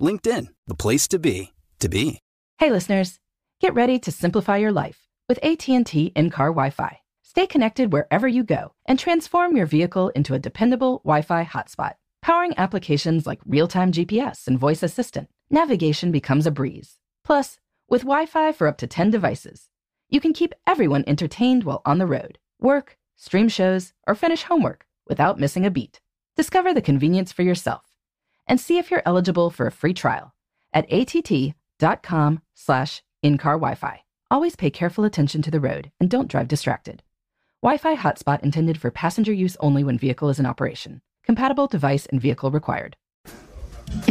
LinkedIn, the place to be, to be. Hey listeners, get ready to simplify your life with AT&T in-car Wi-Fi. Stay connected wherever you go and transform your vehicle into a dependable Wi-Fi hotspot. Powering applications like real-time GPS and voice assistant, navigation becomes a breeze. Plus, with Wi-Fi for up to 10 devices, you can keep everyone entertained while on the road, work, stream shows, or finish homework without missing a beat. Discover the convenience for yourself and see if you're eligible for a free trial at att.com slash in-car Wi-Fi. Always pay careful attention to the road and don't drive distracted. Wi-Fi hotspot intended for passenger use only when vehicle is in operation. Compatible device and vehicle required.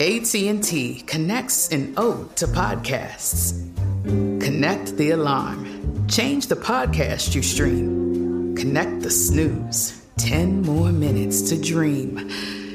AT&T connects an ode to podcasts. Connect the alarm. Change the podcast you stream. Connect the snooze. 10 more minutes to dream.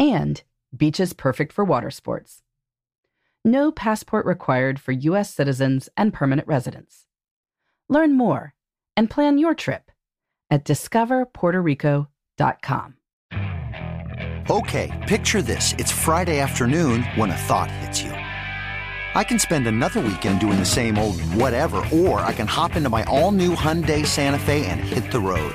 and beaches perfect for water sports. No passport required for U.S. citizens and permanent residents. Learn more and plan your trip at discoverpuertorico.com. Okay, picture this. It's Friday afternoon when a thought hits you. I can spend another weekend doing the same old whatever, or I can hop into my all new Hyundai Santa Fe and hit the road.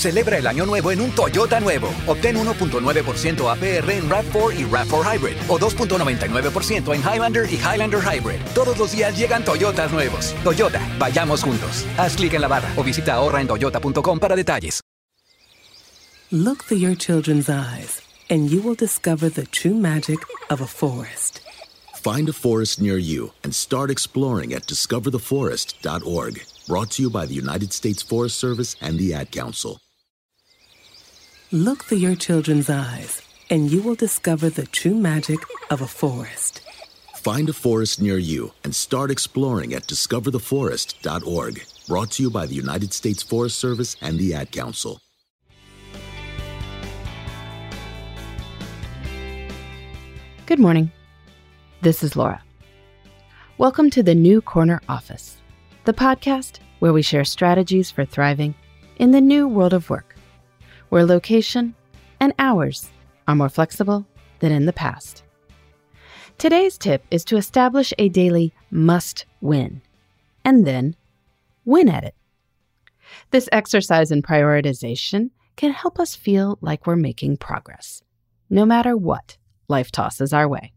Celebra el año nuevo en un Toyota nuevo. Obtén 1.9% APR en RAV4 y RAV4 Hybrid o 2.99% en Highlander y Highlander Hybrid. Todos los días llegan Toyotas nuevos. Toyota, vayamos juntos. Haz clic en la barra o visita ahorraentoyota.com para detalles. Look through your children's eyes and you will discover the true magic of a forest. Find a forest near you and start exploring at discovertheforest.org. Brought to you by the United States Forest Service and the Ad Council. Look through your children's eyes and you will discover the true magic of a forest. Find a forest near you and start exploring at discovertheforest.org. Brought to you by the United States Forest Service and the Ad Council. Good morning. This is Laura. Welcome to the New Corner Office, the podcast where we share strategies for thriving in the new world of work, where location and hours are more flexible than in the past. Today's tip is to establish a daily must win and then win at it. This exercise in prioritization can help us feel like we're making progress, no matter what life tosses our way.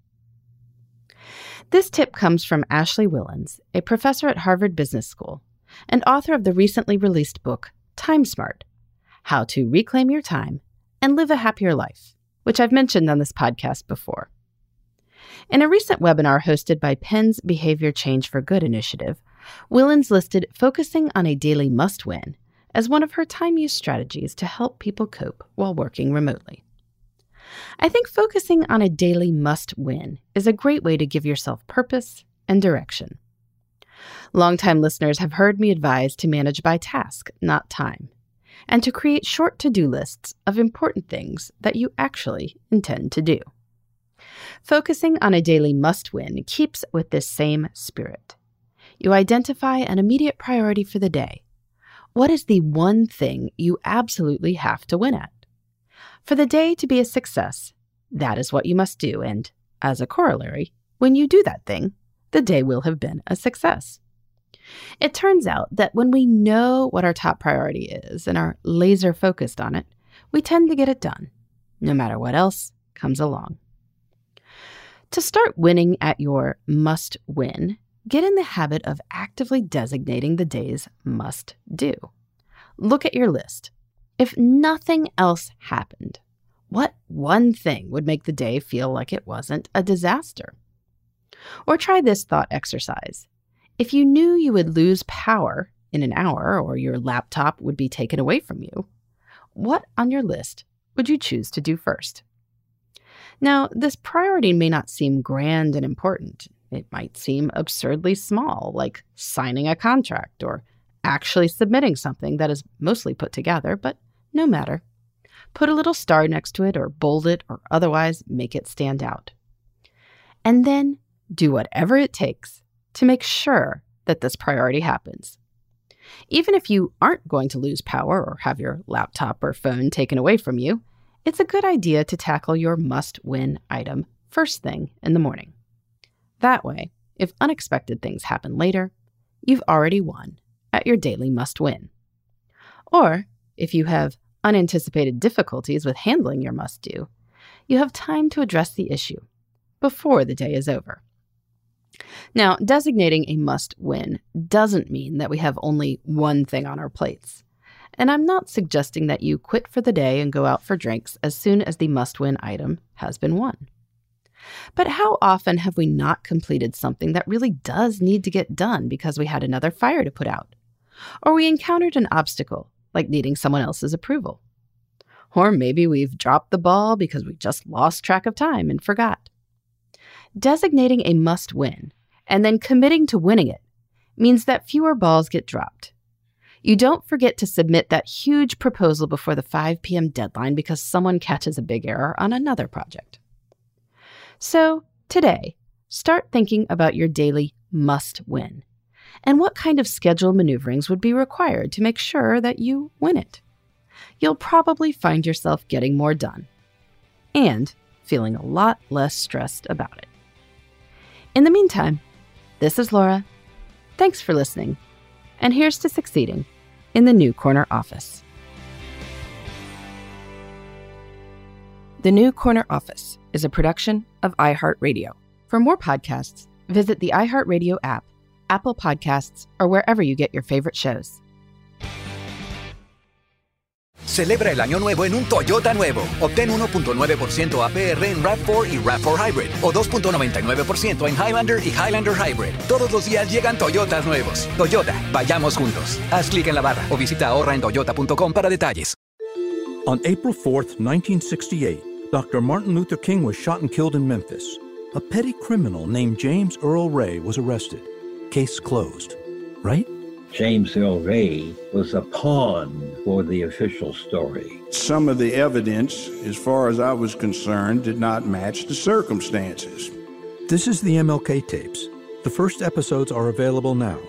This tip comes from Ashley Whillans, a professor at Harvard Business School and author of the recently released book, Time Smart How to Reclaim Your Time and Live a Happier Life, which I've mentioned on this podcast before. In a recent webinar hosted by Penn's Behavior Change for Good initiative, Whillans listed focusing on a daily must win as one of her time use strategies to help people cope while working remotely. I think focusing on a daily must win is a great way to give yourself purpose and direction. Longtime listeners have heard me advise to manage by task, not time, and to create short to do lists of important things that you actually intend to do. Focusing on a daily must win keeps with this same spirit. You identify an immediate priority for the day. What is the one thing you absolutely have to win at? For the day to be a success, that is what you must do. And as a corollary, when you do that thing, the day will have been a success. It turns out that when we know what our top priority is and are laser focused on it, we tend to get it done, no matter what else comes along. To start winning at your must win, get in the habit of actively designating the day's must do. Look at your list if nothing else happened, what one thing would make the day feel like it wasn't a disaster? Or try this thought exercise. If you knew you would lose power in an hour or your laptop would be taken away from you, what on your list would you choose to do first? Now, this priority may not seem grand and important. It might seem absurdly small, like signing a contract or actually submitting something that is mostly put together, but no matter. Put a little star next to it or bold it or otherwise make it stand out. And then do whatever it takes to make sure that this priority happens. Even if you aren't going to lose power or have your laptop or phone taken away from you, it's a good idea to tackle your must win item first thing in the morning. That way, if unexpected things happen later, you've already won at your daily must win. Or if you have unanticipated difficulties with handling your must do, you have time to address the issue before the day is over. Now, designating a must win doesn't mean that we have only one thing on our plates. And I'm not suggesting that you quit for the day and go out for drinks as soon as the must win item has been won. But how often have we not completed something that really does need to get done because we had another fire to put out? Or we encountered an obstacle like needing someone else's approval. Or maybe we've dropped the ball because we just lost track of time and forgot. Designating a must win and then committing to winning it means that fewer balls get dropped. You don't forget to submit that huge proposal before the 5 p.m. deadline because someone catches a big error on another project. So, today, start thinking about your daily must win and what kind of schedule maneuverings would be required to make sure that you win it. You'll probably find yourself getting more done and feeling a lot less stressed about it. In the meantime, this is Laura. Thanks for listening, and here's to succeeding in the New Corner office. The New Corner Office is a production of iHeartRadio. For more podcasts, visit the iHeartRadio app Apple Podcasts, or wherever you get your favorite shows. Celebra el año nuevo en un Toyota nuevo. Obtén 1.9% APR en RAV4 y RAV4 Hybrid o 2.99% en Highlander y Highlander Hybrid. Todos los días llegan Toyotas nuevos. Toyota, vayamos juntos. Haz clic en la barra o visita ahorraentoyota.com para detalles. On April 4th, 1968, Dr. Martin Luther King was shot and killed in Memphis. A petty criminal named James Earl Ray was arrested. Case closed, right? James Earl Ray was a pawn for the official story. Some of the evidence, as far as I was concerned, did not match the circumstances. This is the MLK tapes. The first episodes are available now.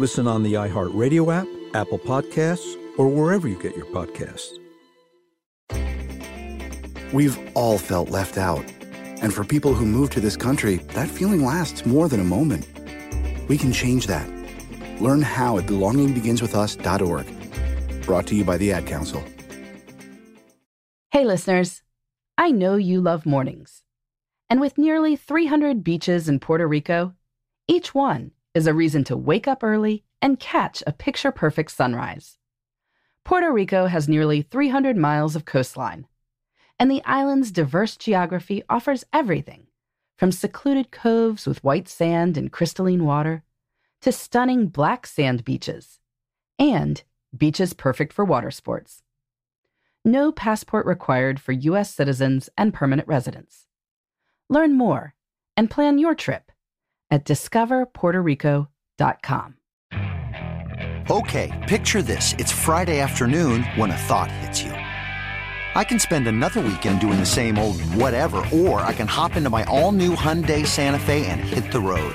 Listen on the iHeartRadio app, Apple Podcasts, or wherever you get your podcasts. We've all felt left out. And for people who move to this country, that feeling lasts more than a moment. We can change that. Learn how at belongingbeginswithus.org. Brought to you by the Ad Council. Hey, listeners. I know you love mornings. And with nearly 300 beaches in Puerto Rico, each one is a reason to wake up early and catch a picture perfect sunrise. Puerto Rico has nearly 300 miles of coastline, and the island's diverse geography offers everything from secluded coves with white sand and crystalline water to stunning black sand beaches and beaches perfect for water sports. No passport required for U.S. citizens and permanent residents. Learn more and plan your trip at discoverpuertorico.com. Okay, picture this. It's Friday afternoon when a thought hits you. I can spend another weekend doing the same old whatever, or I can hop into my all new Hyundai Santa Fe and hit the road.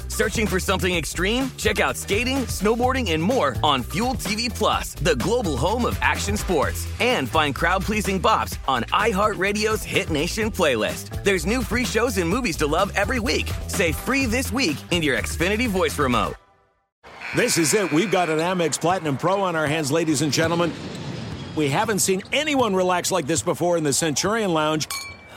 Searching for something extreme? Check out skating, snowboarding, and more on Fuel TV Plus, the global home of action sports. And find crowd-pleasing bops on iHeartRadio's Hit Nation playlist. There's new free shows and movies to love every week. Say free this week in your Xfinity voice remote. This is it. We've got an Amex Platinum Pro on our hands, ladies and gentlemen. We haven't seen anyone relax like this before in the Centurion Lounge.